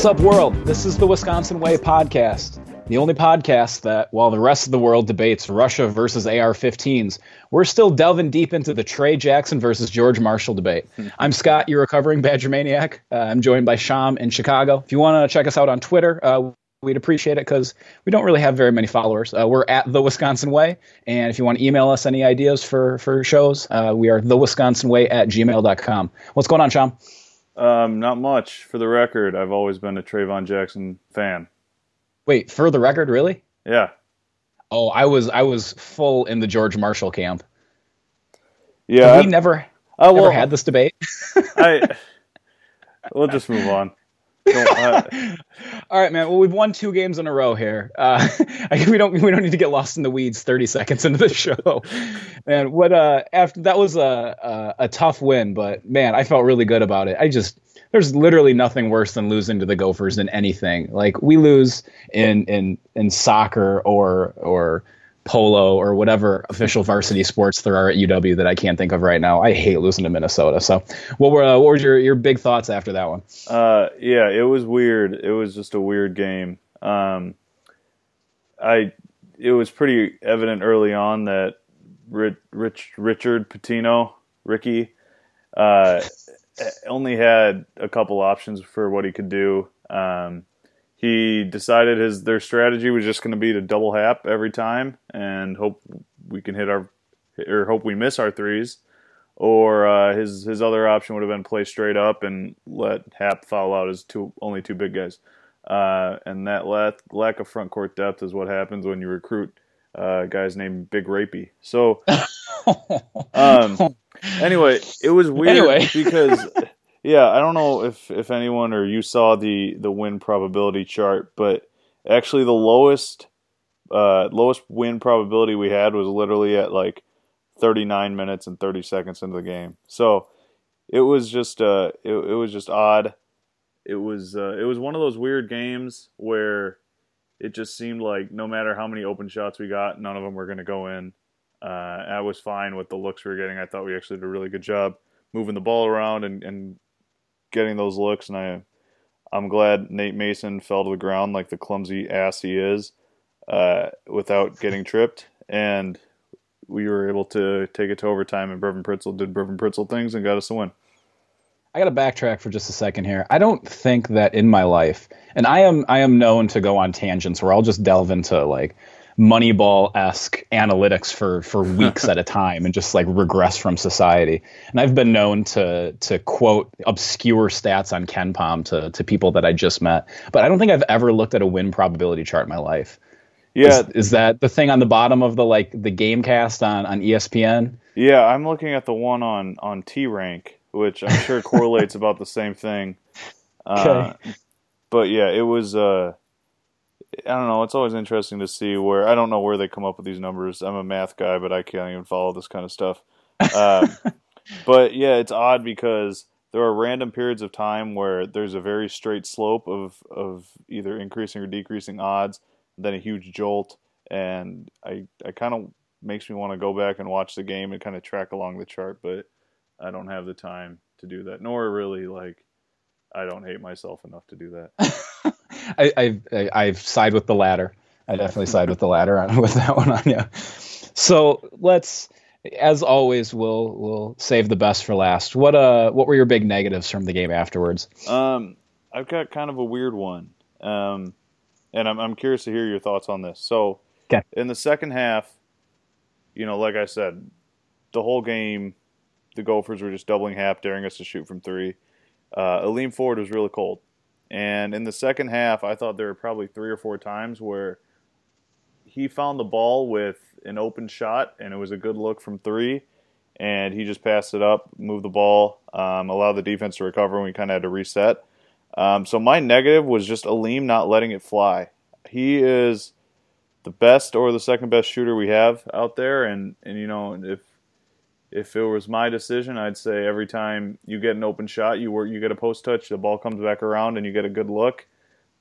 What's up, world? This is the Wisconsin Way podcast, the only podcast that, while the rest of the world debates Russia versus AR 15s, we're still delving deep into the Trey Jackson versus George Marshall debate. I'm Scott, your recovering Badger Maniac. Uh, I'm joined by Shyam in Chicago. If you want to check us out on Twitter, uh, we'd appreciate it because we don't really have very many followers. Uh, we're at the Wisconsin Way, and if you want to email us any ideas for for shows, uh, we are the Wisconsin Way at gmail.com. What's going on, Shyam? Um, not much. For the record, I've always been a Traevon Jackson fan. Wait, for the record, really? Yeah. Oh, I was I was full in the George Marshall camp. Yeah. Have I- we never never well, had this debate. I, we'll just move on. Uh, All right, man. Well, we've won two games in a row here. Uh, we don't we don't need to get lost in the weeds. Thirty seconds into the show, man. What uh after that was a, a a tough win, but man, I felt really good about it. I just there's literally nothing worse than losing to the Gophers than anything. Like we lose in in in soccer or or polo or whatever official varsity sports there are at UW that I can't think of right now. I hate losing to Minnesota. So, what were uh, what were your your big thoughts after that one? uh, yeah, it was weird. It was just a weird game. Um, I, it was pretty evident early on that Rich, Rich Richard Pitino, Ricky, uh, only had a couple options for what he could do. Um, he decided his their strategy was just going to be to double Happ every time and hope we can hit our or hope we miss our threes. Or uh, his his other option would have been play straight up and let Happ foul out his two only two big guys. Uh, and that lack, lack of front court depth is what happens when you recruit uh, guys named Big Rapey. So um, anyway, it was weird Anyway. because yeah, I don't know if if anyone or you saw the the win probability chart, but actually the lowest uh, lowest win probability we had was literally at like 39 minutes and 30 seconds into the game. So it was just uh it, it was just odd. It was uh, it was one of those weird games where it just seemed like no matter how many open shots we got, none of them were going to go in. Uh, I was fine with the looks we were getting. I thought we actually did a really good job moving the ball around and, and getting those looks. And I, I'm glad Nate Mason fell to the ground like the clumsy ass he is, uh, without getting tripped. And we were able to take it to overtime. And Brevin Pritzl did Brevin Pritzl things and got us a win. I got to backtrack for just a second here. I don't think that in my life, and I am I am known to go on tangents where I'll just delve into like Moneyball esque analytics for for weeks at a time and just like regress from society. And I've been known to to quote obscure stats on KenPom to to people that I just met, but I don't think I've ever looked at a win probability chart in my life. Yeah, Is, is that the thing on the bottom of the like the GameCast on on ESPN? Yeah, I'm looking at the one on on T rank, which I'm sure correlates about the same thing. Uh, but yeah, it was. Uh, I don't know. It's always interesting to see where I don't know where they come up with these numbers. I'm a math guy, but I can't even follow this kind of stuff. Um, but yeah, it's odd because there are random periods of time where there's a very straight slope of of either increasing or decreasing odds, then a huge jolt, and I I kind of makes me want to go back and watch the game and kind of track along the chart, but I don't have the time to do that. Nor really like I don't hate myself enough to do that. I, I, I've side with the latter. I definitely side with the latter on, with that one on you. So let's, as always, we'll we'll save the best for last. What uh what were your big negatives from the game afterwards? Um, I've got kind of a weird one, um, and I'm I'm curious to hear your thoughts on this. So, 'Kay. in the second Happ, you know, like I said, the whole game, the Gophers were just doubling half, daring us to shoot from three. Uh, Aleem Ford was really cold, and in the second half, I thought there were probably three or four times where he found the ball with an open shot, and it was a good look from three. And he just passed it up, moved the ball, um, allowed the defense to recover, and we kind of had to reset. Um, so my negative was just Aleem not letting it fly. He is the best or the second best shooter we have out there, and and you know if if it was my decision, I'd say every time you get an open shot, you work, you get a post touch, the ball comes back around, and you get a good look.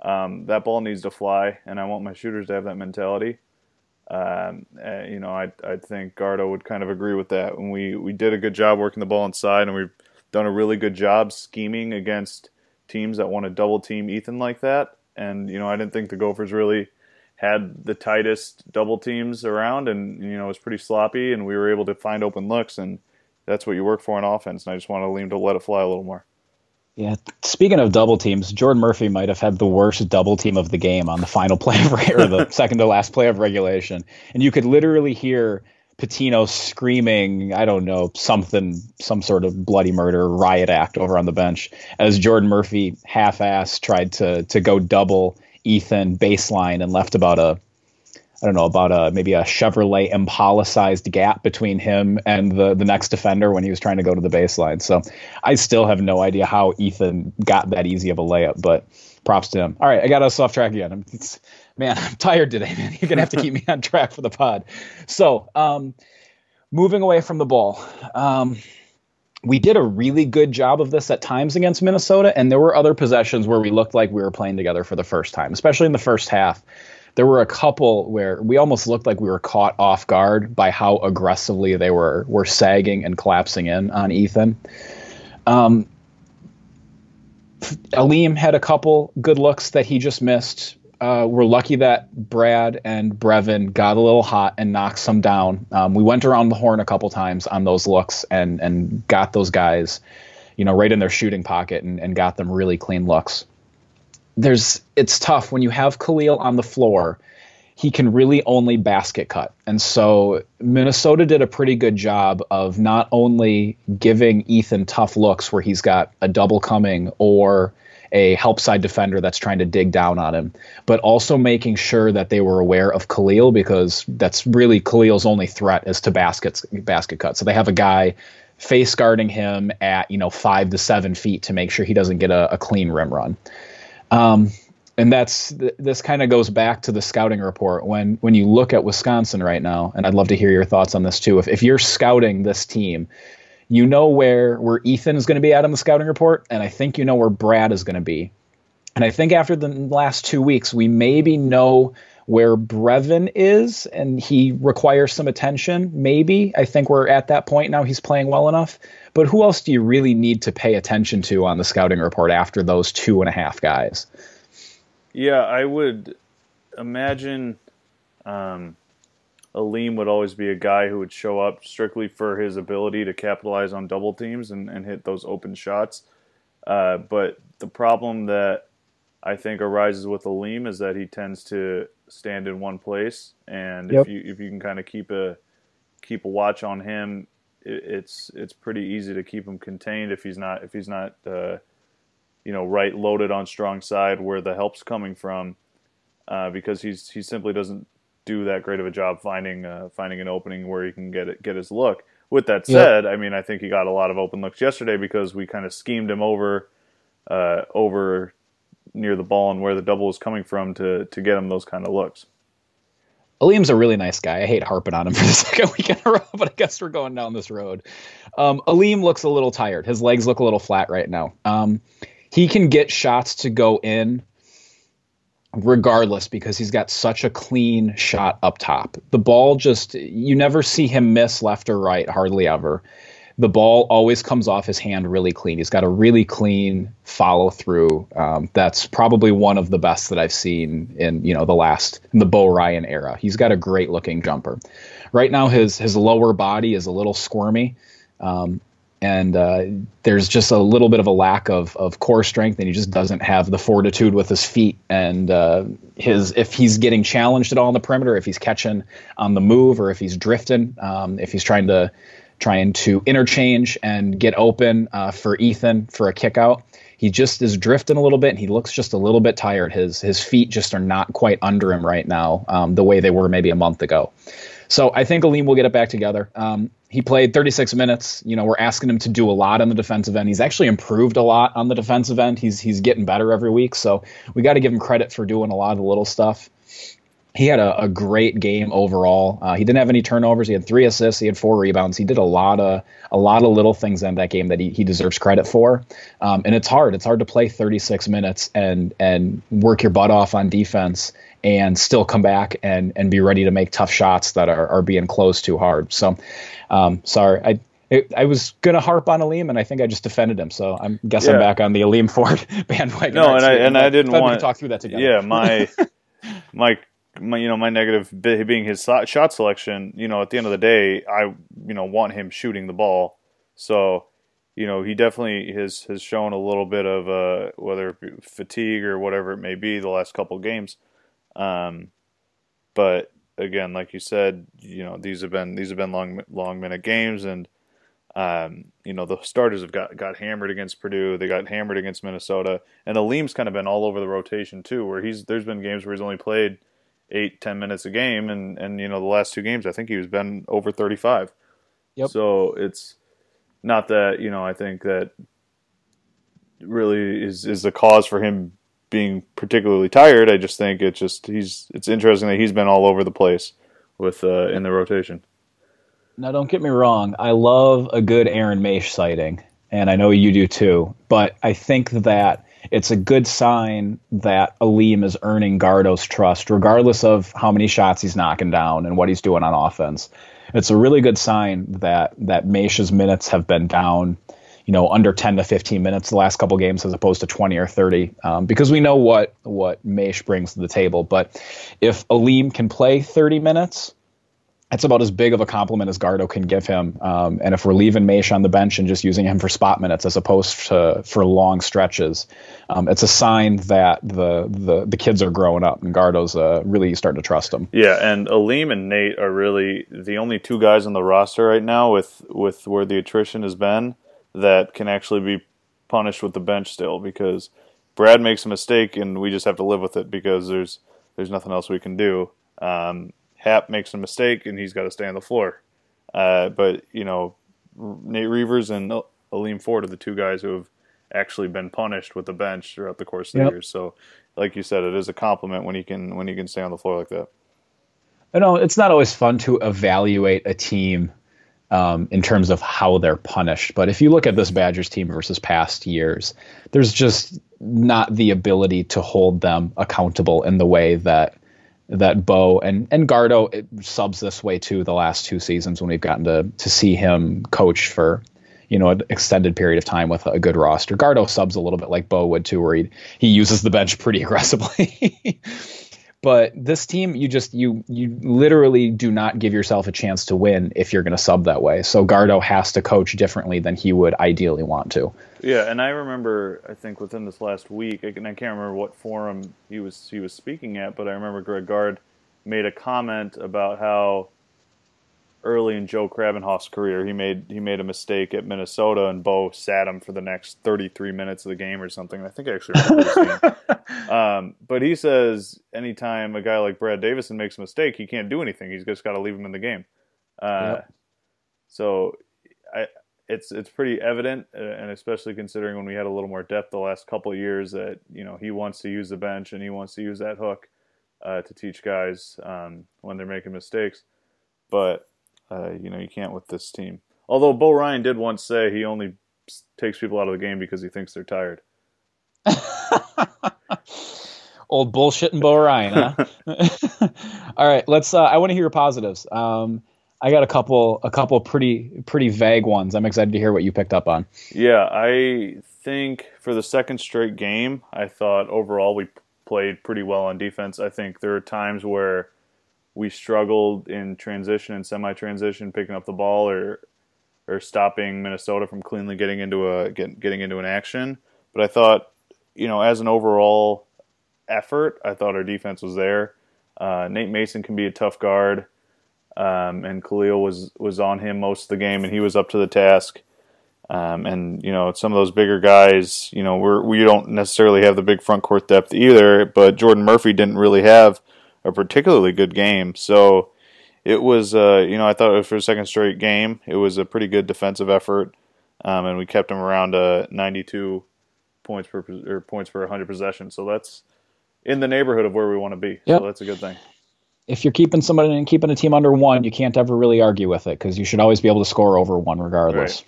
Um, that ball needs to fly, and I want my shooters to have that mentality. Um, uh, you know, I I think Gardo would kind of agree with that. When we we did a good job working the ball inside, and we've done a really good job scheming against teams that want to double team Ethan like that. And you know, I didn't think the Gophers really had the tightest double teams around, and you know, it was pretty sloppy, and we were able to find open looks, and that's what you work for in offense. And I just want to lean to let it fly a little more. Yeah. Speaking of double teams, Jordan Murphy might have had the worst double team of the game on the final play of, or the second to last play of regulation, and you could literally hear Pitino screaming, I don't know, something, some sort of bloody murder riot act over on the bench as Jordan Murphy half-ass tried to to go double Ethan baseline and left about a I don't know about a maybe a Chevrolet Impala sized gap between him and the the next defender when he was trying to go to the baseline. So I still have no idea how Ethan got that easy of a layup, but props to him. All right, I got us off track again. It's, man, I'm tired today, man. You're gonna have to keep me on track for the pod. So, um, moving away from the ball. Um, we did a really good job of this at times against Minnesota, and there were other possessions where we looked like we were playing together for the first time, especially in the first half. There were a couple where we almost looked like we were caught off guard by how aggressively they were were sagging and collapsing in on Ethan. Um, Aleem had a couple good looks that he just missed uh, we're lucky that Brad and Brevin got a little hot and knocked some down. Um, we went around the horn a couple times on those looks and and got those guys, you know, right in their shooting pocket and, and got them really clean looks. There's it's tough when you have Khalil on the floor. He can really only basket cut. And so Minnesota did a pretty good job of not only giving Ethan tough looks where he's got a double coming or a help side defender that's trying to dig down on him, but also making sure that they were aware of Khalil because that's really Khalil's only threat is to baskets basket cut. So they have a guy face guarding him at you know five to seven feet to make sure he doesn't get a, a clean rim run. Um, and that's this kind of goes back to the scouting report when when you look at Wisconsin right now, and I'd love to hear your thoughts on this too. If if you're scouting this team, you know where where Ethan is going to be at on the scouting report, and I think you know where Brad is going to be. And I think after the last two weeks, we maybe know where Brevin is, and he requires some attention. Maybe I think we're at that point now. He's playing well enough. But who else do you really need to pay attention to on the scouting report after those two and a half guys? Yeah, I would imagine um, Aleem would always be a guy who would show up strictly for his ability to capitalize on double teams and, and hit those open shots. Uh, but the problem that I think arises with Aleem is that he tends to stand in one place, and yep. if you if you can kind of keep a keep a watch on him, it, it's it's pretty easy to keep him contained if he's not if he's not uh, you know right loaded on strong side where the help's coming from, uh, because he's he simply doesn't do that great of a job finding uh, finding an opening where he can get it, get his look. With that said, yep. I mean, I think he got a lot of open looks yesterday because we kind of schemed him over uh, over near the ball and where the double was coming from to to get him those kind of looks. Aleem's a really nice guy. I hate harping on him for the second week in a row, but I guess we're going down this road. Um, Aleem looks a little tired. His legs look a little flat right now. Um, he can get shots to go in regardless because he's got such a clean shot up top. The ball just you never see him miss left or right hardly ever. The ball always comes off his hand really clean. He's got a really clean follow through. Um, that's probably one of the best that I've seen in you know the last in the Bo Ryan era. He's got a great looking jumper. Right now his his lower body is a little squirmy. Um, and uh, there's just a little bit of a lack of, of core strength, and he just doesn't have the fortitude with his feet. And uh, his if he's getting challenged at all on the perimeter, if he's catching on the move, or if he's drifting, um, if he's trying to trying to interchange and get open uh, for Ethan for a kick out, he just is drifting a little bit. And he looks just a little bit tired. His his feet just are not quite under him right now, um, the way they were maybe a month ago. So I think Aleem will get it back together. Um, he played 36 minutes. You know, we're asking him to do a lot on the defensive end. He's actually improved a lot on the defensive end. He's he's getting better every week. So we got to give him credit for doing a lot of the little stuff. He had a, a great game overall. Uh, he didn't have any turnovers. He had three assists. He had four rebounds. He did a lot of a lot of little things in that game that he, he deserves credit for. Um, and it's hard. It's hard to play 36 minutes and and work your butt off on defense and still come back and and be ready to make tough shots that are, are being closed too hard. So, um, sorry, I it, I was gonna harp on Aleem, and I think I just defended him. So I guess Yeah. I'm back on the Aleem Ford bandwagon. No, and I- and I didn't want- could talk through that together. Yeah, my my my you know my negative being his shot selection. You know, at the end of the day, I you know want him shooting the ball. So you know he definitely has has shown a little bit of uh, whether fatigue or whatever it may be the last couple of games. Um, but again, like you said, you know these have been these have been long long minute games and. Um, you know the starters have got got hammered against Purdue. They got hammered against Minnesota, and Aleem's kind of been all over the rotation too. Where he's there's been games where he's only played eight ten minutes a game, and and you know the last two games I think he was been over thirty five. Yep. So it's not that you know I think that really is is the cause for him being particularly tired. I just think it's just he's it's interesting that he's been all over the place with uh, in the rotation. Now, don't get me wrong. I love a good Aaron Moesch sighting, and I know you do too. But I think that it's a good sign that Aleem is earning Gardo's trust, regardless of how many shots he's knocking down and what he's doing on offense. It's a really good sign that that Moesch's minutes have been down, you know, under 10 to 15 minutes the last couple games, as opposed to 20 or 30, um, because we know what what Moesch brings to the table. But if Aleem can play 30 minutes that's about as big of a compliment as Gardo can give him. Um, and if we're leaving Moesch on the bench and just using him for spot minutes as opposed to for long stretches, um, it's a sign that the, the the kids are growing up and Gardo's uh, really starting to trust him. Yeah, and Aleem and Nate are really the only two guys on the roster right now with with where the attrition has been that can actually be punished with the bench still because Brad makes a mistake and we just have to live with it because there's there's nothing else we can do. Um, Happ makes a mistake and he's got to stay on the floor. Uh, but you know, Nate Reuvers and Aleem Ford are the two guys who have actually been punished with the bench throughout the course of the year. So, like you said, it is a compliment when he can when he can stay on the floor like that. You know, it's not always fun to evaluate a team um, in terms of how they're punished. But if you look at this Badgers team versus past years, there's just not the ability to hold them accountable in the way that that Bo and and Gardo subs this way too. The last two seasons when we've gotten to to see him coach for you know an extended period of time with a good roster. Gardo subs a little bit like Bo would too, where he he uses the bench pretty aggressively. But this team, you just you you literally do not give yourself a chance to win if you're going to sub that way. So Gardo has to coach differently than he would ideally want to. Yeah, and I remember, I think within this last week, and I can't remember what forum he was he was speaking at, but I remember Greg Gard made a comment about how early in Joe Krabbenhoft's career he made he made a mistake at Minnesota and Bo sat him for the next 33 minutes of the game or something. I think I actually remember. Um, but he says anytime a guy like Brad Davison makes a mistake, he can't do anything. He's just got to leave him in the game. Uh, Yep. So I, it's it's pretty evident, uh, and especially considering when we had a little more depth the last couple of years, that you know he wants to use the bench and he wants to use that hook uh, to teach guys um, when they're making mistakes. But uh, you know you can't with this team. Although Bo Ryan did once say he only takes people out of the game because he thinks they're tired. Old bullshit and Bo Ryan, huh? All right, let's. Uh, I want to hear your positives. Um, I got a couple, a couple pretty, pretty vague ones. I'm excited to hear what you picked up on. Yeah, I think for the second straight game, I thought overall we played pretty well on defense. I think there are times where we struggled in transition and semi-transition, picking up the ball or or stopping Minnesota from cleanly getting into a get, getting into an action. But I thought, you know, as an overall effort, I thought our defense was there. Uh, Nate Mason can be a tough guard, um, and Khalil was was on him most of the game, and he was up to the task. Um, and you know some of those bigger guys, you know, we're we don't necessarily have the big front court depth either. But Jordan Murphy didn't really have a particularly good game, so it was, uh, you know, I thought it was for a second straight game. It was a pretty good defensive effort, um, and we kept him around uh, 92 points per or points per 100 possessions. So that's in the neighborhood of where we want to be. Yep. So that's a good thing. If you're keeping somebody and keeping a team under one, you can't ever really argue with it because you should always be able to score over one regardless.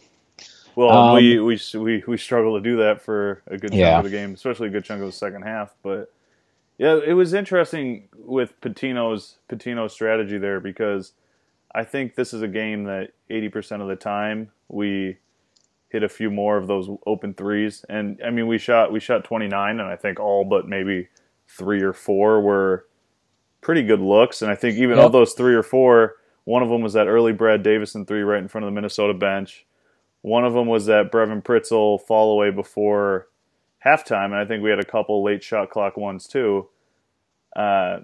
Well, Um, we, we we we struggle to do that for a good chunk Yeah. of the game, especially a good chunk of the second half. But yeah, it was interesting with Pitino's Pitino's strategy there because I think this is a game that 80% of the time we hit a few more of those open threes. And I mean, we shot we shot 29, and I think all but maybe three or four were pretty good looks. And I think even yep. of those three or four, one of them was that early Brad Davison three right in front of the Minnesota bench. One of them was that Brevin Pritzl fall away before halftime, and I think we had a couple late shot clock ones too. Uh,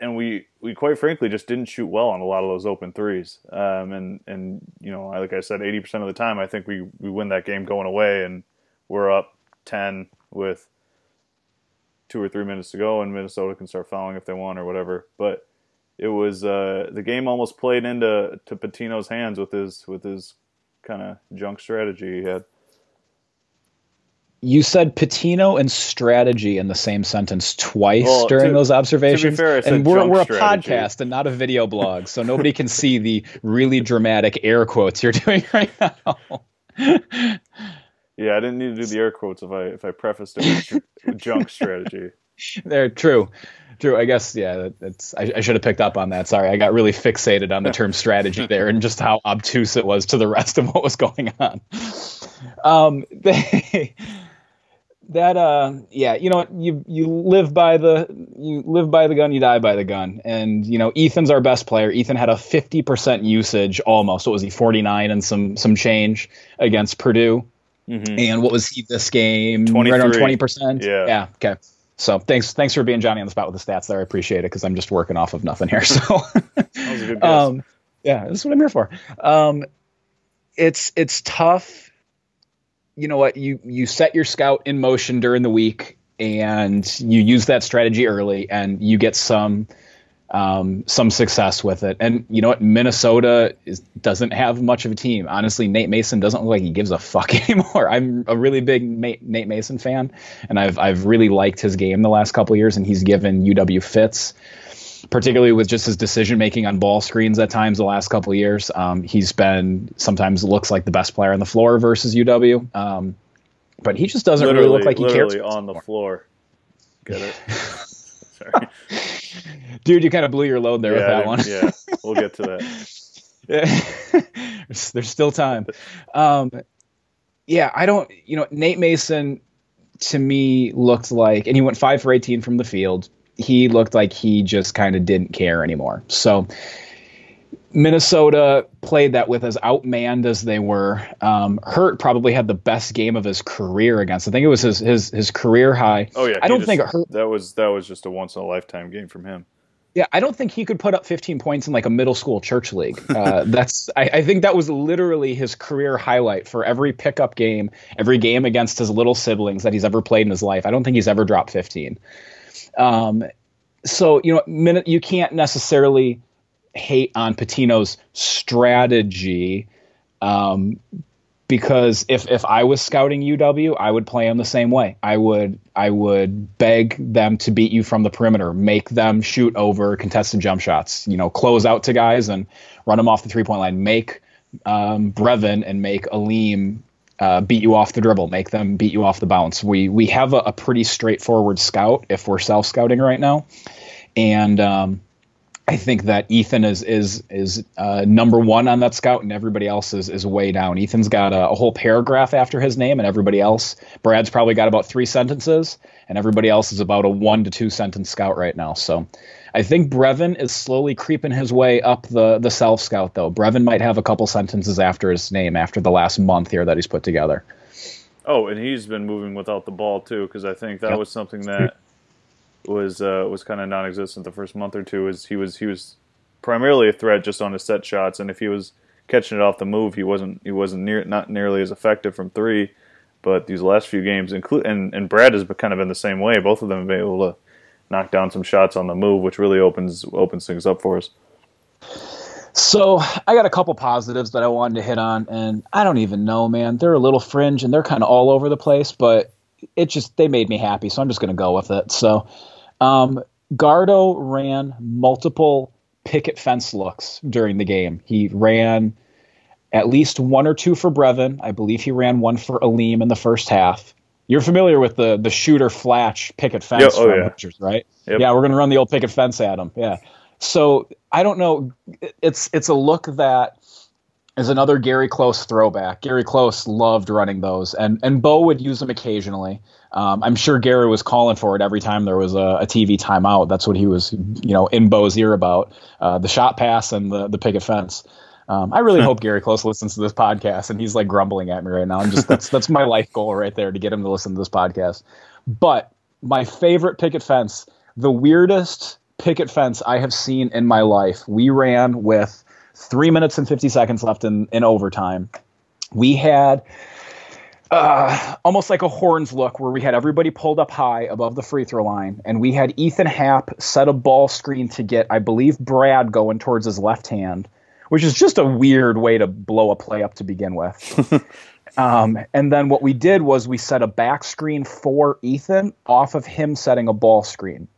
and we we quite frankly just didn't shoot well on a lot of those open threes. Um, and and you know, like I said, eighty percent of the time, I think we we win that game going away, and we're up ten with two or three minutes to go, and Minnesota can start fouling if they want or whatever. But it was uh, the game almost played into to Pitino's hands with his with his kind of junk strategy he had. You said Pitino and strategy in the same sentence twice well, during to, those observations. Fair, and we're, we're a strategy. podcast and not a video blog, so nobody can see the really dramatic air quotes you're doing right now. yeah, I didn't need to do the air quotes if I if I prefaced it with junk strategy. They're true. True. I guess yeah. That's I, I, should have picked up on that. Sorry, I got really fixated on the term strategy there and just how obtuse it was to the rest of what was going on. Um, they, that uh yeah you know you you live by the you live by the gun you die by the gun. And you know ethan's our best player. Ethan had a 50% usage almost. What was he 49 and some some change against purdue? Mm-hmm. and what was he this game? 23. right around 20% yeah. Yeah okay. So thanks thanks for being johnny on the spot with the stats there. I appreciate it because i'm just working off of nothing here so. Um yeah that's what i'm here for. Um it's it's tough you know what you you set your scout in motion during the week and you use that strategy early and you get some um, some success with it. And you know what? Minnesota is, doesn't have much of a team. Honestly, Nate Mason doesn't look like he gives a fuck anymore. I'm a really big Nate Mason fan, and I've I've really liked his game the last couple years, and he's given UW fits particularly with just his decision making on ball screens at times the last couple of years. Um, he's been sometimes looks like the best player on the floor versus UW, um, but he just doesn't literally, really look like he cares. on the floor. Get it? Sorry, dude, you kind of blew your load there yeah, with that one. yeah, we'll get to that. There's still time. Um, yeah, I don't. You know, Nate Mason to me looked like, and he went five for 18 from the field he looked like he just kind of didn't care anymore. So Minnesota played that with as outmanned as they were. Um, Hurt probably had the best game of his career against. I think it was his his his career high. Oh yeah, I don't just, think Hurt. That was that was just a once in a lifetime game from him. Yeah, I don't think he could put up 15 points in like a middle school church league. Uh, that's I, I, think that was literally his career highlight for every pickup game, every game against his little siblings that he's ever played in his life. I don't think he's ever dropped 15. Um, so you know, you can't necessarily hate on Pitino's strategy, um, because if if I was scouting UW, I would play him the same way. I would I would beg them to beat you from the perimeter, make them shoot over contested jump shots, you know, close out to guys and run them off the three point line, make um, Brevin and make Aleem uh, beat you off the dribble, make them beat you off the bounce. We we have a, a pretty straightforward scout if we're self scouting right now, and um, I think that Ethan is is is uh, number one on that scout, and everybody else is is way down. Ethan's got a, a, whole paragraph after his name, and everybody else. Brad's probably got about three sentences, and everybody else is about a one to two sentence scout right now. So I think Brevin is slowly creeping his way up the the self scout though. Brevin might have a couple sentences after his name after the last month here that he's put together. Oh, and he's been moving without the ball too, because I think that yep. was something that was uh, was kind of non-existent the first month or two. Is he was he was primarily a threat just on his set shots, and if he was catching it off the move, he wasn't he wasn't near not nearly as effective from three. But these last few games, include and and Brad has been kind of been the same way. Both of them have been able to knock down some shots on the move, which really opens opens things up for us. So I got a couple positives that I wanted to hit on, and I don't even know, man. They're a little fringe and they're kind of all over the place, but it just they made me happy, so I'm just going to go with it. So um, Gardo ran multiple picket fence looks during the game. He ran at least one or two for Brevin. I believe he ran one for Aleem in the first half. You're familiar with the the shooter flash picket fence yep. oh, from yeah. Right? Yep. Yeah, we're gonna run the old picket fence at him. Yeah. So I don't know. It's it's a look that is another Gary Close throwback. Gary Close loved running those, and and Bo would use them occasionally. Um, I'm sure Gary was calling for it every time there was a, a, TV timeout. That's what he was, you know, in Bo's ear about uh, the shot pass and the the picket fence. Um, I really hope Gary Close listens to this podcast, and he's like grumbling at me right now. I'm just that's that's my life goal right there to get him to listen to this podcast. But my favorite picket fence, the weirdest picket fence I have seen in my life. We ran with three minutes and 50 seconds left in, in overtime. We had uh, almost like a horns look where we had everybody pulled up high above the free throw line, and we had Ethan Happ set a ball screen to get, I believe, Brad going towards his left hand, which is just a weird way to blow a play up to begin with. um, and then what we did was we set a back screen for Ethan off of him setting a ball screen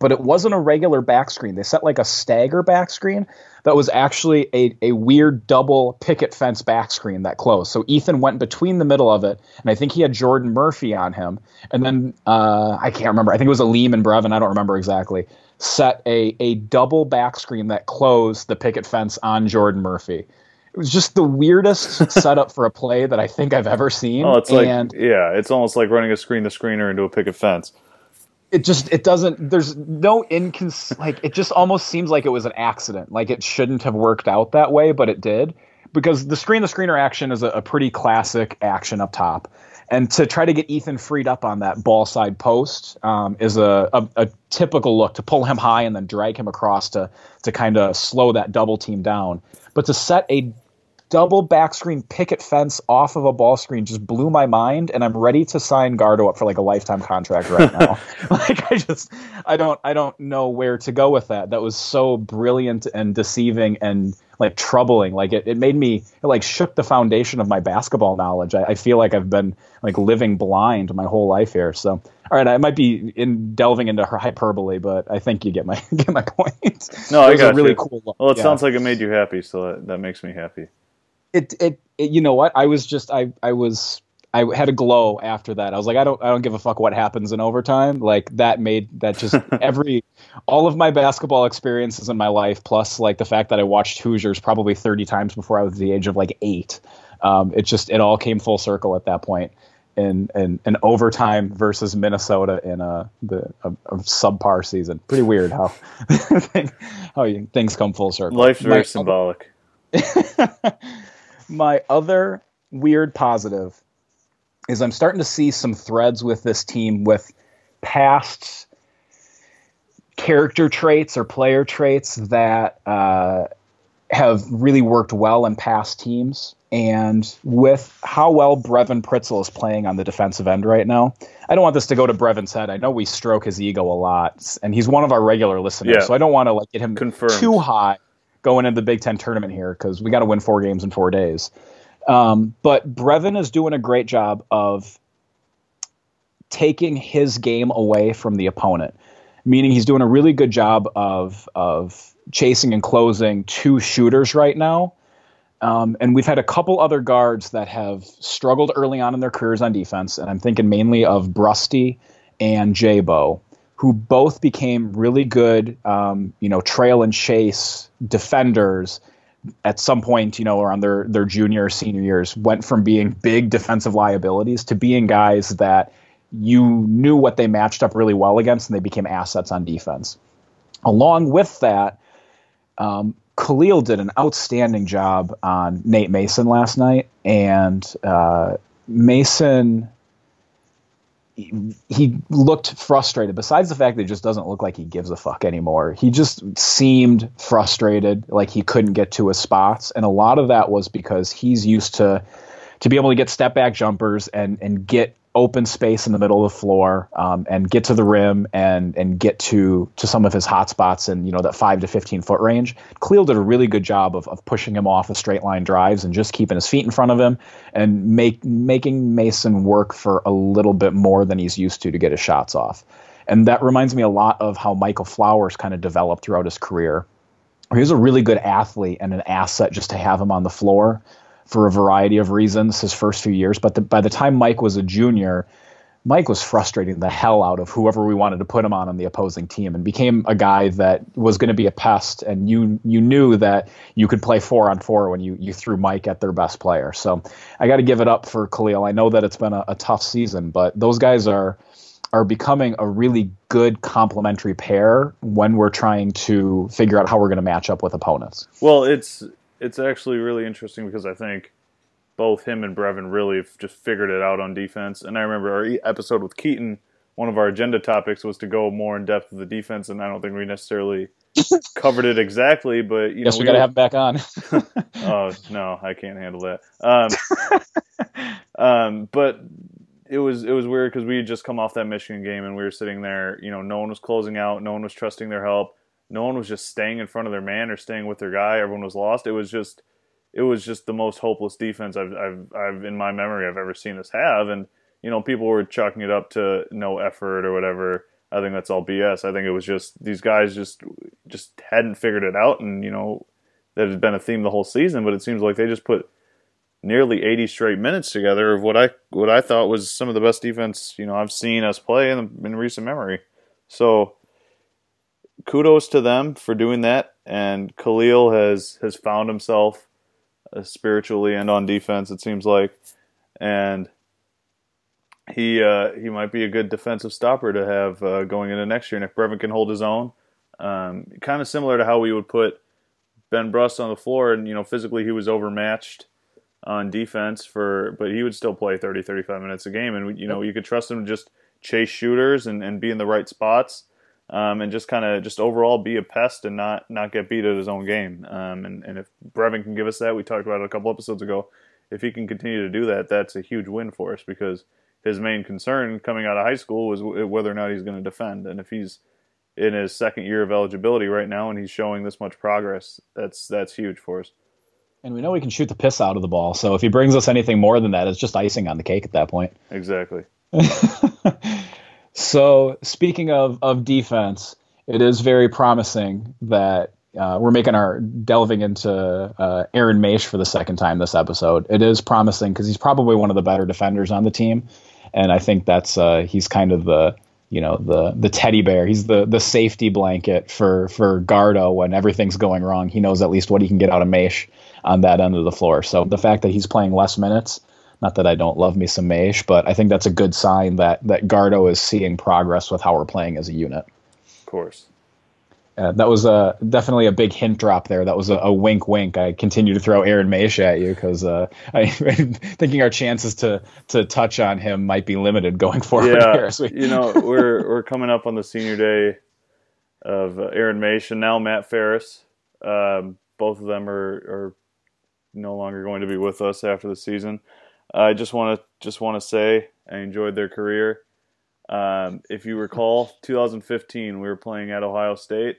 but it wasn't a regular back screen. They set like a stagger back screen that was actually a, a weird double picket fence back screen that closed. So Ethan went between the middle of it, and I think he had Jordan Murphy on him. And then uh, I can't remember. I think it was Aleem and Brevin. I don't remember exactly. Set a, a double back screen that closed the picket fence on Jordan Murphy. It was just the weirdest setup for a play that I think I've ever seen. Oh, it's and, like yeah, it's almost like running a screen to screener into a picket fence it just it doesn't there's no incons like it just almost seems like it was an accident like it shouldn't have worked out that way but it did because the screen the screener action is a, a, pretty classic action up top and to try to get ethan freed up on that ball side post um, is a, a, a, typical look to pull him high and then drag him across to to kind of slow that double team down. But to set a double back screen picket fence off of a ball screen just blew my mind and i'm ready to sign gardo up for like a lifetime contract right now. Like i just i don't i don't know where to go with that. That was so brilliant and deceiving and like troubling like it, it made me it like shook the foundation of my basketball knowledge I, I feel like i've been like living blind my whole life here so all right, I might be in delving into her hyperbole, but I think you get my get my point. No, I got a really you. cool. Look. Well, it yeah. sounds like it made you happy, so that, that makes me happy it, it, it you know what? I was just I I was I had a glow after that. I was like, I don't, I don't give a fuck what happens in overtime. Like that made that just every, all of my basketball experiences in my life, plus like the fact that I watched Hoosiers probably 30 times before I was the age of like eight. Um, it just, it all came full circle at that point in, in, in overtime versus Minnesota in a, the, a, a subpar season. Pretty weird how, how you, things come full circle. Life's very my, symbolic. my other weird positive is I'm starting to see some threads with this team with past character traits or player traits that uh, have really worked well in past teams. And with how well Brevin Pritzl is playing on the defensive end right now, I don't want this to go to Brevin's head. I know we stroke his ego a lot, and he's one of our regular listeners, yeah. so I don't want to like get him Confirmed. too high going into the Big Ten tournament here because we got to win four games in four days. Um, but Brevin is doing a great job of taking his game away from the opponent, meaning he's doing a really good job of of chasing and closing two shooters right now. Um, and we've had a couple other guards that have struggled early on in their careers on defense, and I'm thinking mainly of Brusty and Jabo who both became really good, um, you know, trail and chase defenders at some point, you know, around their their junior or senior years, went from being big defensive liabilities to being guys that you knew what they matched up really well against, and they became assets on defense. Along with that, um, Khalil did an outstanding job on Nate Mason last night, and uh, Mason he looked frustrated. Besides the fact that it just doesn't look like he gives a fuck anymore, he just seemed frustrated, like he couldn't get to his spots, and a lot of that was because he's used to to be able to get step back jumpers and and get open space in the middle of the floor um, and get to the rim and and get to to some of his hot spots in you know that five to fifteen foot range. Khalil did a really good job of, of pushing him off of straight line drives and just keeping his feet in front of him and make making Mason work for a little bit more than he's used to to get his shots off. And that reminds me a lot of how Michael Flowers kind of developed throughout his career. He was a really good athlete and an asset just to have him on the floor for a variety of reasons his first few years. But the, by the time Mike was a junior, Mike was frustrating the hell out of whoever we wanted to put him on on the opposing team, and became a guy that was going to be a pest. And you you knew that you could play four on four when you you threw Mike at their best player. So I got to give it up for Khalil. I know that it's been a, a tough season, but those guys are are becoming a really good complementary pair when we're trying to figure out how we're going to match up with opponents. Well, it's it's actually really interesting because I think both him and Brevin really have just figured it out on defense. And I remember our episode with Keaton, one of our agenda topics was to go more in depth with the defense, and I don't think we necessarily covered it exactly. But you Guess know, we got to have him back on. oh no, I can't handle that. Um, um, but it was it was weird because we had just come off that Michigan game and we were sitting there. You know, no one was closing out, no one was trusting their help, no one was just staying in front of their man or staying with their guy. Everyone was lost. It was just it was just the most hopeless defense I've, I've, I've in my memory I've ever seen us have. And you know, people were chalking it up to no effort or whatever. I think that's all BS. I think it was just these guys just just hadn't figured it out, and you know, that had been a theme the whole season. But it seems like they just put nearly 80 straight minutes together of what I what I thought was some of the best defense you know I've seen us play in, in recent memory. So kudos to them for doing that. And Khalil has has found himself uh, spiritually and on defense. It seems like, and he uh, he might be a good defensive stopper to have uh, going into next year. And if Brevin can hold his own, um, kind of similar to how we would put Ben Brust on the floor, and you know physically he was overmatched on defense for, but he would still play 30, 35 minutes a game, and you know you could trust him to just chase shooters and, and be in the right spots. Um, and just kind of just overall be a pest and not not get beat at his own game. Um, and, and if Brevin can give us that, we talked about it a couple episodes ago. If he can continue to do that, that's a huge win for us because his main concern coming out of high school was whether or not he's going to defend. And if he's in his second year of eligibility right now and he's showing this much progress, that's that's huge for us. And we know we can shoot the piss out of the ball. So if he brings us anything more than that, it's just icing on the cake at that point. Exactly. so speaking of, of defense, it is very promising that uh, we're making our delving into uh, Aaron Moesch for the second time this episode. It is promising because he's probably one of the better defenders on the team, and I think that's uh, he's kind of the you know the the teddy bear. He's the the safety blanket for for Gardo when everything's going wrong. He knows at least what he can get out of Moesch on that end of the floor. So the fact that he's playing less minutes not that I don't love me some Moesch, but I think that's a good sign that that Gardo is seeing progress with how we're playing as a unit. Of course. Uh, that was a, definitely a big hint drop there. That was a, a wink, wink. I continue to throw Aaron Moesch at you because uh, I'm thinking our chances to to touch on him might be limited going forward. Yeah, here, so we... you know we're we're coming up on the senior day of uh, Aaron Moesch and now Matt Ferris. Um, both of them are, are no longer going to be with us after the season. I just want to just want to say I enjoyed their career. Um, if you recall, 2015 we were playing at Ohio State,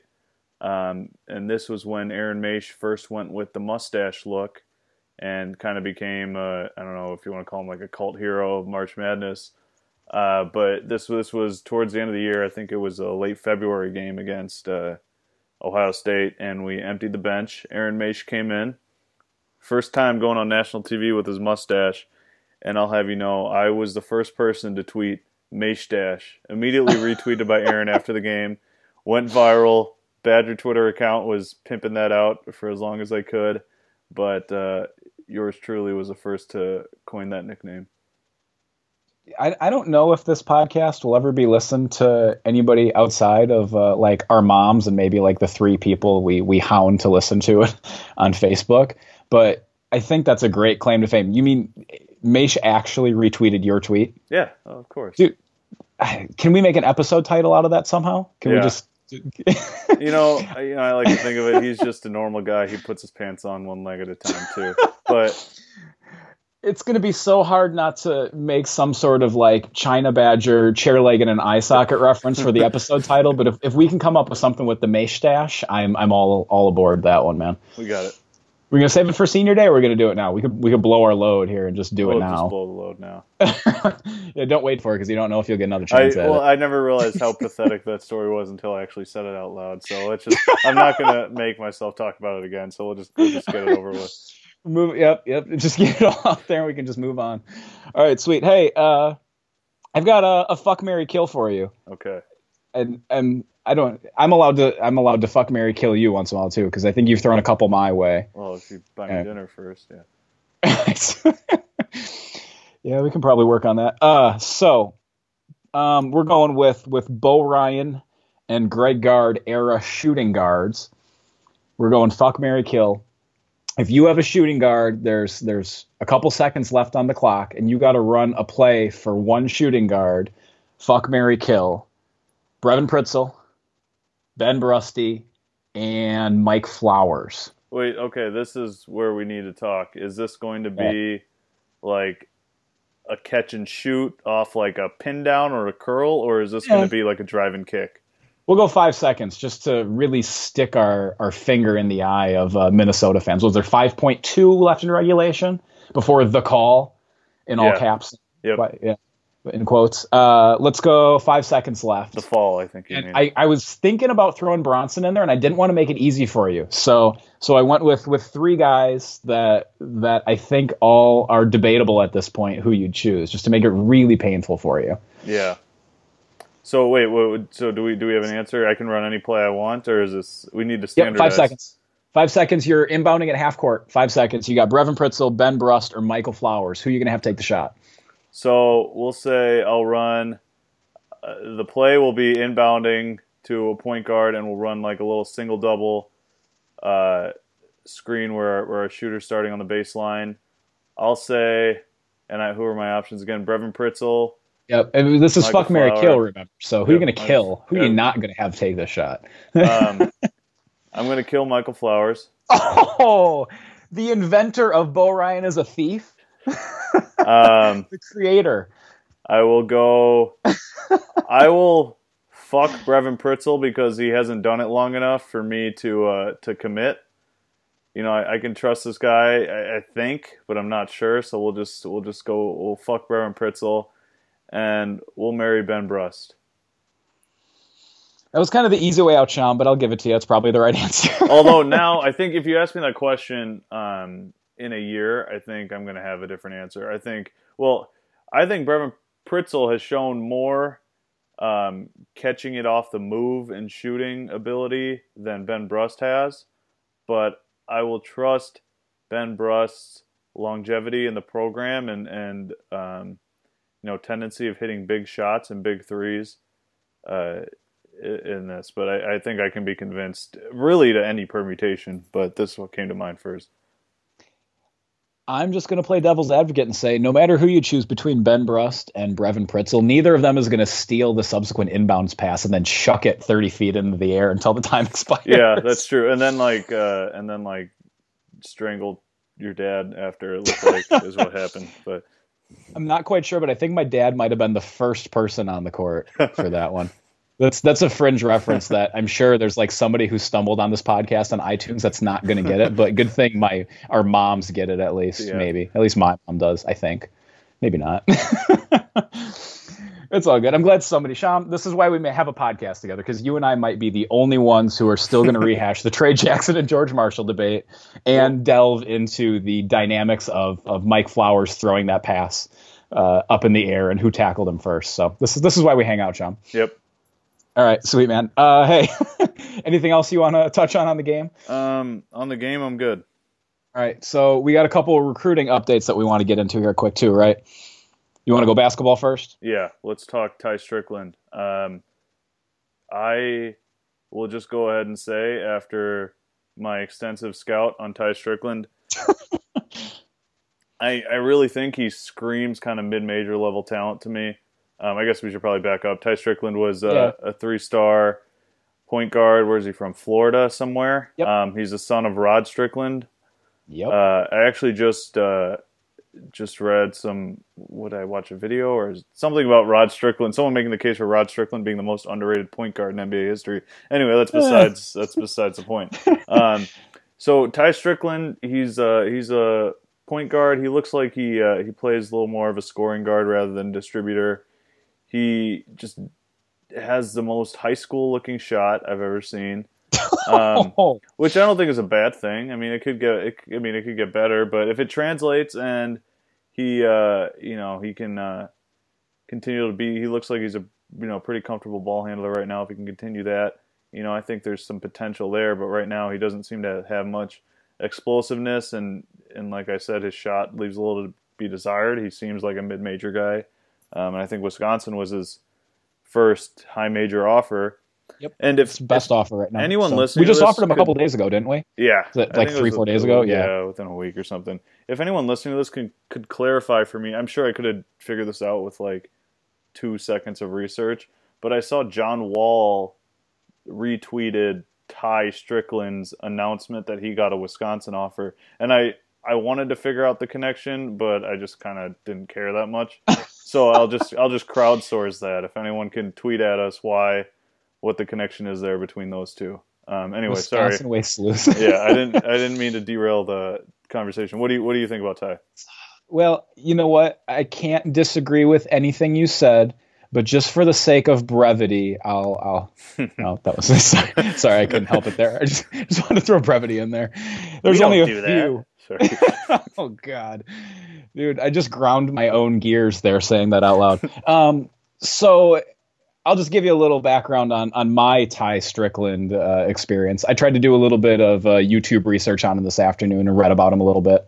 um, and this was when Aaron Moesch first went with the mustache look, and kind of became I don't know if you want to call him like a cult hero of March Madness. Uh, but this this was towards the end of the year. I think it was a late February game against uh, Ohio State, and we emptied the bench. Aaron Moesch came in, first time going on national TV with his mustache and I'll have you know, I was the first person to tweet Moeschtache, immediately retweeted by Aaron after the game, went viral. Badger Twitter account was pimping that out for as long as I could, but uh, yours truly was the first to coin that nickname. I, I don't know if this podcast will ever be listened to anybody outside of uh, like our moms and maybe like the three people we we hound to listen to it on Facebook, but I think that's a great claim to fame. You mean Moesch actually retweeted your tweet? Yeah, oh, of course. Dude, can we make an episode title out of that somehow? Can yeah. we just you know, you know, I like to think of it. He's just a normal guy. He puts his pants on one leg at a time too. But it's going to be so hard not to make some sort of like China Badger chair leg and an eye socket reference for the episode title. But if, if we can come up with something with the Moeschtache, I'm I'm all all aboard that one, man. We got it. We're gonna save it for senior day. Or we're gonna do it now. We could we could blow our load here and just do we'll it now. Just blow the load now. yeah, don't wait for it because you don't know if you'll get another chance. I, well, it. I never realized how pathetic that story was until I actually said it out loud. So let's just. I'm not gonna make myself talk about it again. So we'll just we'll just get it over with. Move. Yep. Yep. Just get it all out there, and we can just move on. All right. Sweet. Hey. uh I've got a, a fuck Mary kill for you, Okay. and and I don't. I'm allowed to. I'm allowed to fuck Mary kill you once in a while too, because I think you've thrown a couple my way. Well, if you buy me Yeah. dinner first, yeah. yeah, we can probably work on that. Uh, so um, we're going with with Bo Ryan and Greg Gard era shooting guards. We're going fuck Mary kill. If you have a shooting guard, there's there's a couple seconds left on the clock, and you got to run a play for one shooting guard. Fuck Mary kill. Brevin Pritzl, Ben Brusty, and Mike Flowers. Wait, okay, this is where we need to talk. Is this going to be like a catch and shoot off like a pin down or a curl, or is this going to be like a drive and kick? We'll go five seconds just to really stick our, our finger in the eye of uh, Minnesota fans. Was there 5.2 left in regulation before the call in all Yeah. caps? Yep. Why- Yeah, in quotes. Uh, let's go five seconds left. The fall, I think you mean. And I, I was thinking about throwing Bronson in there, and I didn't want to make it easy for you. So so I went with with three guys that that I think all are debatable at this point who you'd choose, just to make it really painful for you. yeah. So wait, what, so do we do we have an answer? I can run any play I want, or is this we need to Yep, standardize? five seconds. Five seconds. You're inbounding at half court. Five seconds. You got Brevin Pritzl, Ben Brust, or Michael Flowers. Who are you going to have to take the shot? So we'll say I'll run. Uh, the play will be inbounding to a point guard, and we'll run like a little single double uh, screen where where a shooter's starting on the baseline. I'll say, and I, who are my options again? Brevin Pritzl. Yep. And this is Michael fuck Mary Kill. Remember. So who are you going to kill? Who are you not going to have take this shot? Um, I'm going to kill Michael Flowers. oh, the inventor of Bo Ryan is a thief. Um, The creator. I will go. I will fuck Brevin Pritzl because he hasn't done it long enough for me to uh, to commit. You know, I, I can trust this guy. I, I think, but I'm not sure. So we'll just we'll just go. We'll fuck Brevin Pritzl, and we'll marry Ben Brust. That was kind of the easy way out, Shyam, but I'll give it to you. It's probably the right answer. Although now, I think if you ask me that question um, in a year, I think I'm going to have a different answer. I think, well, I think Brevin Pritzl has shown more um, catching it off the move and shooting ability than Ben Brust has, but I will trust Ben Brust's longevity in the program and and um, you know tendency of hitting big shots and big threes. Uh, in this, but I, I think I can be convinced really to any permutation. But this is what came to mind first. I'm just going to play devil's advocate and say no matter who you choose between Ben Brust and Brevin Pritzl, neither of them is going to steal the subsequent inbounds pass and then chuck it 30 feet into the air until the time expires. Yeah, that's true. And then like, uh, and then like, strangled your dad after it looked like is what happened. But I'm not quite sure, but I think my dad might have been the first person on the court for that one. That's that's a fringe reference that I'm sure there's like somebody who stumbled on this podcast on iTunes that's not going to get it, but good thing my our moms get it at least Yeah. maybe. At least my mom does, I think. Maybe not. it's all good. I'm glad somebody, Shyam, this is why we may have a podcast together because you and I might be the only ones who are still going to rehash the Trey Jackson and George Marshall debate and delve into the dynamics of of Mike Flowers throwing that pass uh, up in the air and who tackled him first. So this is this is why we hang out, Shyam. yep. All right, sweet man. Uh, hey, anything else you want to touch on on the game? Um, on the game, I'm good. All right, so we got a couple of recruiting updates that we want to get into here quick too, right? You want to go basketball first? Yeah, let's talk Ty Strickland. Um, I will just go ahead and say after my extensive scout on Ty Strickland, I I really think he screams kind of mid-major level talent to me. Um, I guess we should probably back up. Ty Strickland was uh, a three-star point guard. Where's he from? Florida somewhere. Yep. Um, he's the son of Rod Strickland. Yep. Uh, I actually just uh, just read some. Would I watch a video or something about Rod Strickland? Someone making the case for Rod Strickland being the most underrated point guard in NBA history. Anyway, that's besides that's besides the point. Um, so Ty Strickland, he's uh, he's a point guard. He looks like he uh, he plays a little more of a scoring guard rather than distributor. He just has the most high school looking shot I've ever seen. Um, oh, which I don't think is a bad thing. I mean, it could get, it, I mean, it could get better, but if it translates and he, uh, you know, he can uh, continue to be. He looks like he's a you know pretty comfortable ball handler right now. If he can continue that, you know, I think there's some potential there. But right now, he doesn't seem to have much explosiveness, and and like I said, his shot leaves a little to be desired. He seems like a mid-major guy, um, and I think Wisconsin was his first high major offer. Yep. And if It's best offer right now. anyone So- listening we just offered him a could- couple days ago, didn't we? yeah, like three, four days ago? Yeah. within a week or something. If anyone listening to this can could clarify for me, I'm sure I could have figured this out with like two seconds of research. But I saw John Wall retweeted Ty Strickland's announcement that he got a Wisconsin offer, and I I wanted to figure out the connection, but I just kind of didn't care that much. so I'll just I'll just crowdsource that. If anyone can tweet at us why what the connection is there between those two. Um, anyway, sorry Wisconsin Waste Sleuth. yeah, I didn't. I didn't mean to derail the conversation. What do you What do you think about Ty? Well, you know what? I can't disagree with anything you said, but just for the sake of brevity, I'll. I'll. oh, that was sorry. sorry, I couldn't help it there. I just just wanted to throw brevity in there. There's only a few. Sorry. oh God, dude, I just ground my own gears there saying that out loud. um, so I'll just give you a little background on on my Ty Strickland uh, experience. I tried to do a little bit of uh, YouTube research on him this afternoon and read about him a little bit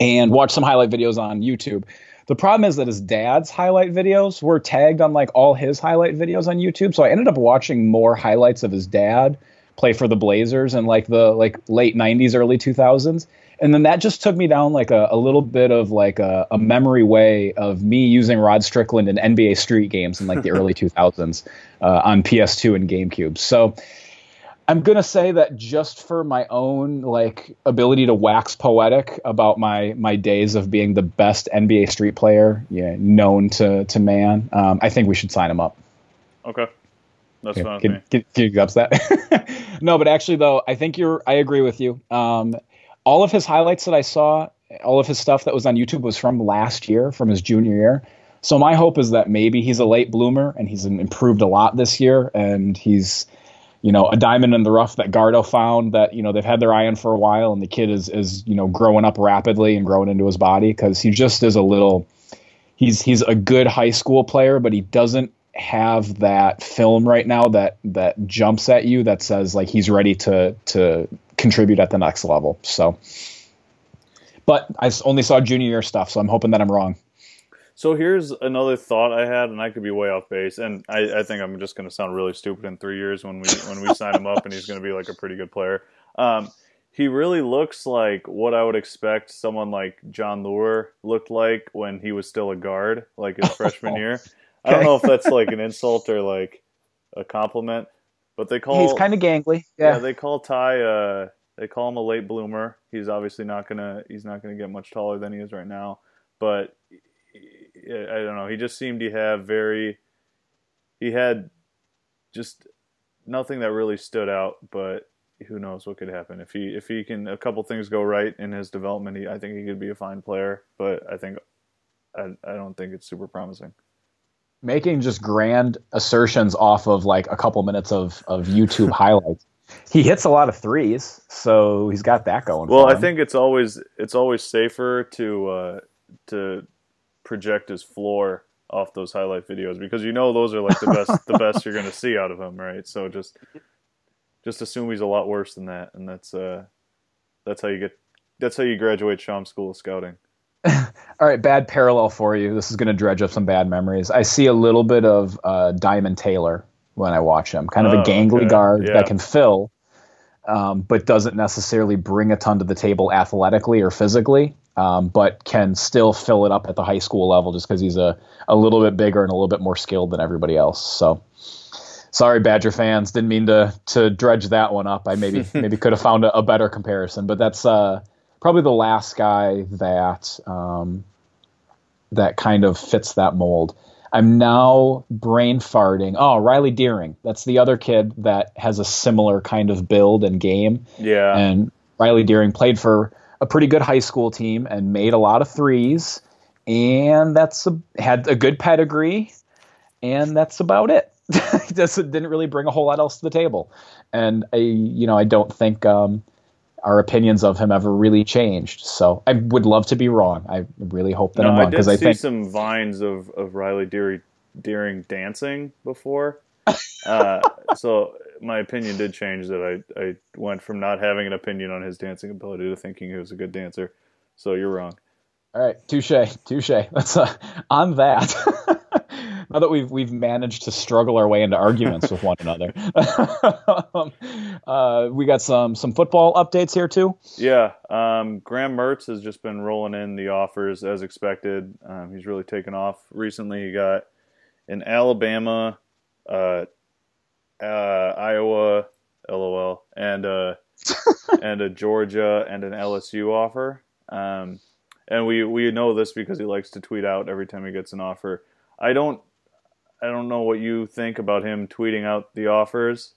and watched some highlight videos on YouTube. The problem is that his dad's highlight videos were tagged on like all his highlight videos on YouTube, so I ended up watching more highlights of his dad play for the Blazers in like the like late 90s early 2000s and then that just took me down like a, a little bit of like a, a memory way of me using Rod Strickland in NBA Street games in like the early 2000s uh, on PS2 and GameCube. So I'm gonna say that just for my own like ability to wax poetic about my my days of being the best NBA Street player, yeah, known to to man, um, I think we should sign him up. Okay, that's Okay, fine Can, can, can you guts that? no, but actually though, I think you're. I agree with you. Um, all of his highlights that I saw, all of his stuff that was on YouTube was from last year, from his junior year. So my hope is that maybe he's a late bloomer and he's improved a lot this year, and he's, you know, a diamond in the rough that Gardo found that you know they've had their eye on for a while, and the kid is is you know growing up rapidly and growing into his body because he just is a little. He's he's a good high school player, but he doesn't have that film right now that that jumps at you that says like he's ready to to contribute at the next level. So, but I only saw junior year stuff, so I'm hoping that I'm wrong. So here's another thought I had, and I could be way off base, and I, I think I'm just going to sound really stupid in three years when we when we sign him up, and he's going to be like a pretty good player. Um, he really looks like what I would expect someone like Jon Leuer looked like when he was still a guard, like his freshman year. I don't know if that's like an insult or like a compliment, but they call He's kind of gangly. yeah. Yeah. they call Ty uh they call him a late bloomer. He's obviously not gonna he's not gonna get much taller than he is right now. But I don't know. He just seemed to have very he had just nothing that really stood out. But who knows what could happen if he if he can a couple things go right in his development. He, I think he could be a fine player. But I think I I don't think it's super promising. Making just grand assertions off of like a couple minutes of of YouTube highlights. He hits a lot of threes, so he's got that going. Well, I think it's always it's always safer to uh, to project his floor off those highlight videos because you know those are like the best the best you're going to see out of him, right? So just just assume he's a lot worse than that, and that's uh that's how you get that's how you graduate Shyam School of Scouting. All right, bad parallel for you. This is going to dredge up some bad memories. I see a little bit of uh, Diamond Taylor when I watch him, kind of Oh, a gangly okay. guard Yeah. that can fill, um, but doesn't necessarily bring a ton to the table athletically or physically, um, but can still fill it up at the high school level just because he's a, a little bit bigger and a little bit more skilled than everybody else. So. Sorry, Badger fans. Didn't mean to to dredge that one up. I maybe maybe could have found a, a better comparison, but that's uh, probably the last guy that um, that kind of fits that mold. I'm now brain farting. Oh, Riley Dearring. That's the other kid that has a similar kind of build and game. Yeah, And Riley Dearring played for a pretty good high school team and made a lot of threes. And that's a, had a good pedigree. And that's about it. just didn't really bring a whole lot else to the table. And I, you know, I don't think um, our opinions of him ever really changed. So I would love to be wrong. I really hope that no, I'm wrong because see I think some vines of of Riley Deary, Dearring dancing before. Uh, so my opinion did change that I, I went from not having an opinion on his dancing ability to thinking he was a good dancer. So you're wrong. All right, touche, touche. Let's uh, on that. now that we've we've managed to struggle our way into arguments with one another, um, uh, we got some some football updates here too. Yeah, um, Graham Mertz has just been rolling in the offers as expected. Um, he's really taken off recently. He got an Alabama, uh, uh, Iowa, LOL, and uh, and a Georgia and an LSU offer. Um, and we we know this because he likes to tweet out every time he gets an offer. I don't I don't know what you think about him tweeting out the offers.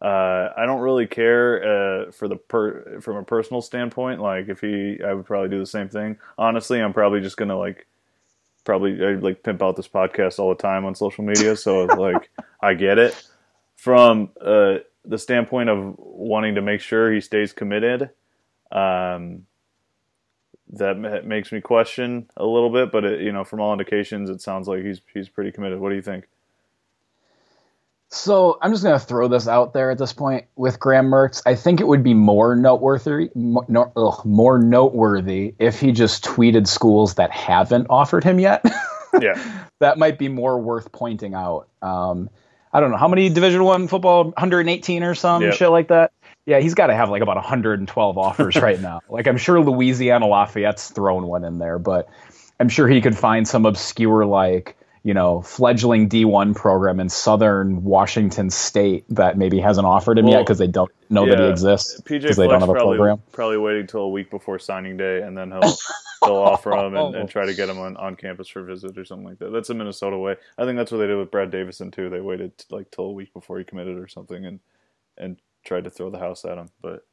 Uh, I don't really care uh, for the per from a personal standpoint. Like if he, I would probably do the same thing. Honestly, I'm probably just gonna like probably I like pimp out this podcast all the time on social media. So like I get it from uh, the standpoint of wanting to make sure he stays committed. Um, that makes me question a little bit, but it, you know, from all indications, it sounds like he's he's pretty committed. What do you think? So I'm just going to throw this out there at this point with Graham Mertz. I think it would be more noteworthy, more, no, ugh, more noteworthy if he just tweeted schools that haven't offered him yet. yeah, that might be more worth pointing out. Um, I don't know how many Division One football, 118 or some yep. shit like that. Yeah, he's got to have like about 112 offers right now. Like I'm sure Louisiana Lafayette's thrown one in there, but I'm sure he could find some obscure like you know fledgling D1 program in Southern Washington State that maybe hasn't offered him well, yet because they don't know yeah, that he exists because they don't have a probably, program. Probably waiting till a week before signing day, and then he'll they'll offer him and, and, oh. try to get him on, on campus for a visit or something like that. That's a Minnesota way. I think that's what they did with Brad Davison too. They waited like till a week before he committed or something, and and tried to throw the house at him. But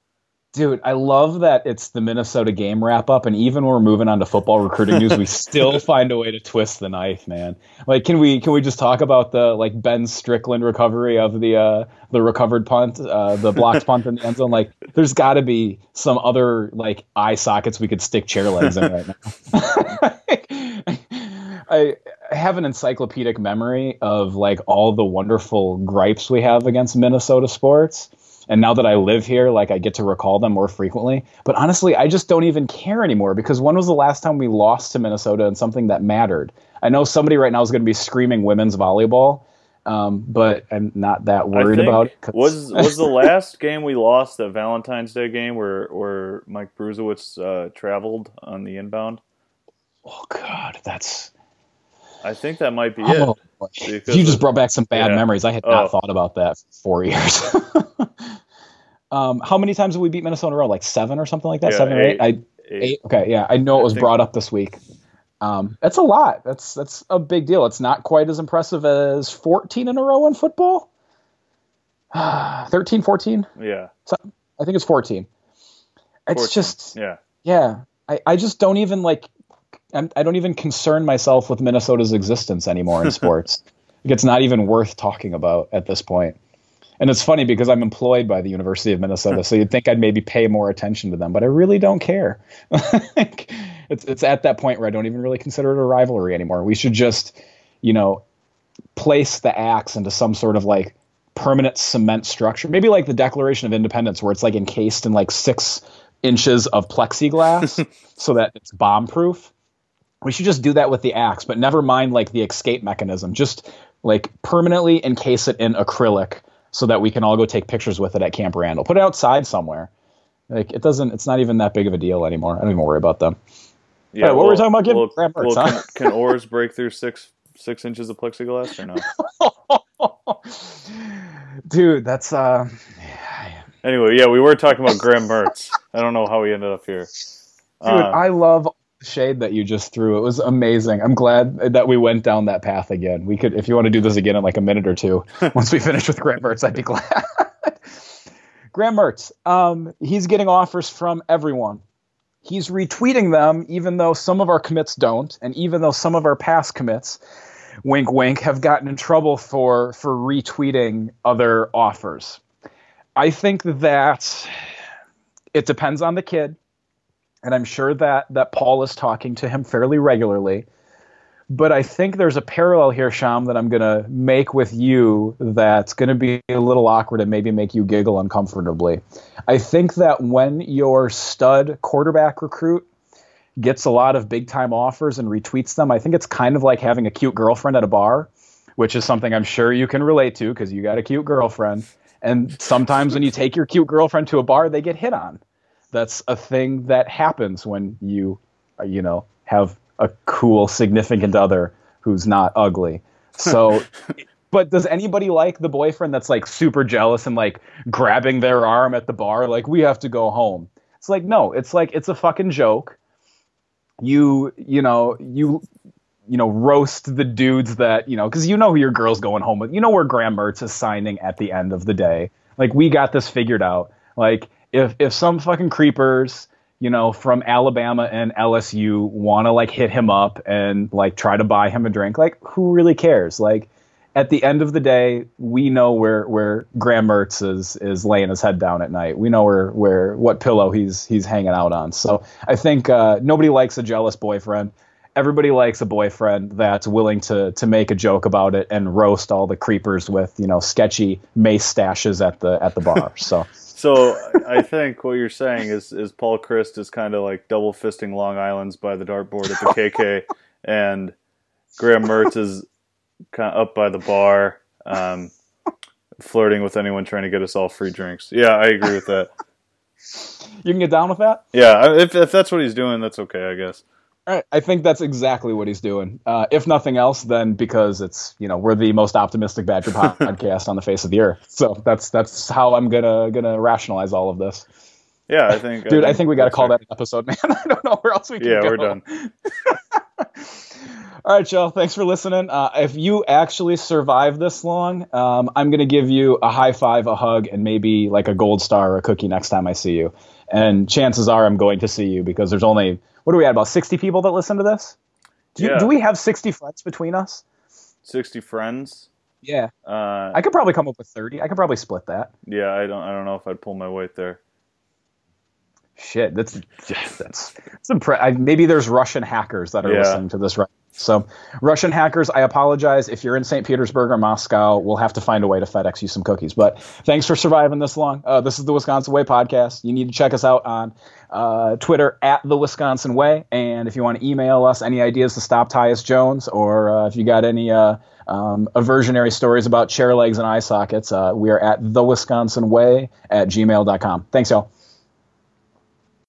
dude, I love that it's the Minnesota game wrap up, and even when we're moving on to football recruiting news, we still find a way to twist the knife, man. Like, can we can we just talk about the like Ben Strickland recovery of the uh, the recovered punt, uh, the blocked punt in the end zone? Like, there's got to be some other like eye sockets we could stick chair legs in right now. I have an encyclopedic memory of like all the wonderful gripes we have against Minnesota sports and now that I live here, like I get to recall them more frequently. But honestly, I just don't even care anymore because when was the last time we lost to Minnesota in something that mattered? I know somebody right now is going to be screaming women's volleyball, um, but I'm not that worried about it. Was was the last game we lost the Valentine's Day game where where Mike Bruesewitz uh, traveled on the inbound? Oh God, that's. I think that might be oh, it. You just brought back some bad yeah. memories. I had not oh. thought about that for four years. Um, how many times have we beat Minnesota in a row? Like seven or something like that? Yeah, seven or eight? eight? I, eight. eight? Okay, yeah. I know it was brought up this week. Um, that's a lot. That's that's a big deal. It's not quite as impressive as 14 in a row in football. 13, 14? Yeah. So, I think it's 14. It's 14. just yeah. Yeah. I, I just don't even like I'm, I do not even concern myself with Minnesota's existence anymore in sports. it's not even worth talking about at this point. And it's funny because I'm employed by the University of Minnesota, so you'd think I'd maybe pay more attention to them, but I really don't care. it's it's at that point where I don't even really consider it a rivalry anymore. We should just, you know, place the axe into some sort of like permanent cement structure, maybe like the Declaration of Independence, where it's like encased in like six inches of plexiglass so that it's bomb proof. We should just do that with the axe, but never mind like the escape mechanism. Just like permanently encase it in acrylic so that we can all go take pictures with it at Camp Randall. Put it outside somewhere. Like it doesn't. It's not even that big of a deal anymore. I don't even worry about them. Yeah. Right, what well, were we talking about? Giving well, well, huh? can, can oars break through six six inches of plexiglass or no? Dude, that's uh. Anyway, yeah, we were talking about Graham Mertz. I don't know how we ended up here. Dude, uh, I love shade that you just threw. It was amazing. I'm glad that we went down that path again. We could, if you want to do this again in like a minute or two, once we finish with Graham Mertz, I'd be glad. Graham Mertz, um, he's getting offers from everyone. He's retweeting them, even though some of our commits don't, and even though some of our past commits, wink, wink, have gotten in trouble for for retweeting other offers. I think that it depends on the kid and I'm sure that that Paul is talking to him fairly regularly. But I think there's a parallel here, Shyam, that I'm going to make with you that's going to be a little awkward and maybe make you giggle uncomfortably. I think that when your stud quarterback recruit gets a lot of big time offers and retweets them, I think it's kind of like having a cute girlfriend at a bar, which is something I'm sure you can relate to because you got a cute girlfriend. And sometimes when you take your cute girlfriend to a bar, they get hit on. That's a thing that happens when you, uh, you know, have a cool significant other who's not ugly. So, but does anybody like the boyfriend that's like super jealous and like grabbing their arm at the bar, like we have to go home? It's like no, it's like it's a fucking joke. You you know you you know roast the dudes that you know because you know who your girl's going home with. You know where Graham Mertz is signing at the end of the day. Like we got this figured out. Like if if some fucking creepers you know, from Alabama and LSU want to like hit him up and like try to buy him a drink. Like, who really cares? Like, at the end of the day, we know where where Graham Mertz is is laying his head down at night. We know where where what pillow he's he's hanging out on. So I think uh, nobody likes a jealous boyfriend. Everybody likes a boyfriend that's willing to to make a joke about it and roast all the creepers with you know sketchy mace stashes at the at the bar. So. So I think what you're saying is is Paul Chryst is kind of like double fisting Long Island's by the dartboard at the KK, and Graham Mertz is kind of up by the bar, um, flirting with anyone trying to get us all free drinks. Yeah, I agree with that. You can get down with that. Yeah, if if that's what he's doing, that's okay, I guess. I think that's exactly what he's doing. Uh, if nothing else, then because it's you know we're the most optimistic Badger podcast on the face of the earth. So that's that's how I'm gonna gonna rationalize all of this. Yeah, I think, dude. I think, I think we got to call fair. that an episode, man. I don't know where else we can. Yeah, go. we're done. all right, Joe. Thanks for listening. Uh, if you actually survive this long, um, I'm gonna give you a high five, a hug, and maybe like a gold star or a cookie next time I see you. And chances are I'm going to see you because there's only what are we at about 60 people that listen to this? Do, yeah. do we have 60 friends between us? 60 friends? Yeah. Uh, i could probably come up with 30 i could probably split that. Yeah i don't i don't know if i'd pull my weight there. Shit that's that's, that's impre- maybe there's russian hackers that are yeah. listening to this right so, Russian hackers, I apologize. If you're in St. Petersburg or Moscow, we'll have to find a way to FedEx you some cookies. But thanks for surviving this long. Uh, this is the Wisconsin Way podcast. You need to check us out on uh, Twitter at the Wisconsin Way. And if you want to email us any ideas to stop Tyus Jones, or uh, if you got any uh, um, aversionary stories about chair legs and eye sockets, uh, we are at the Wisconsin Way at gmail.com. Thanks, y'all.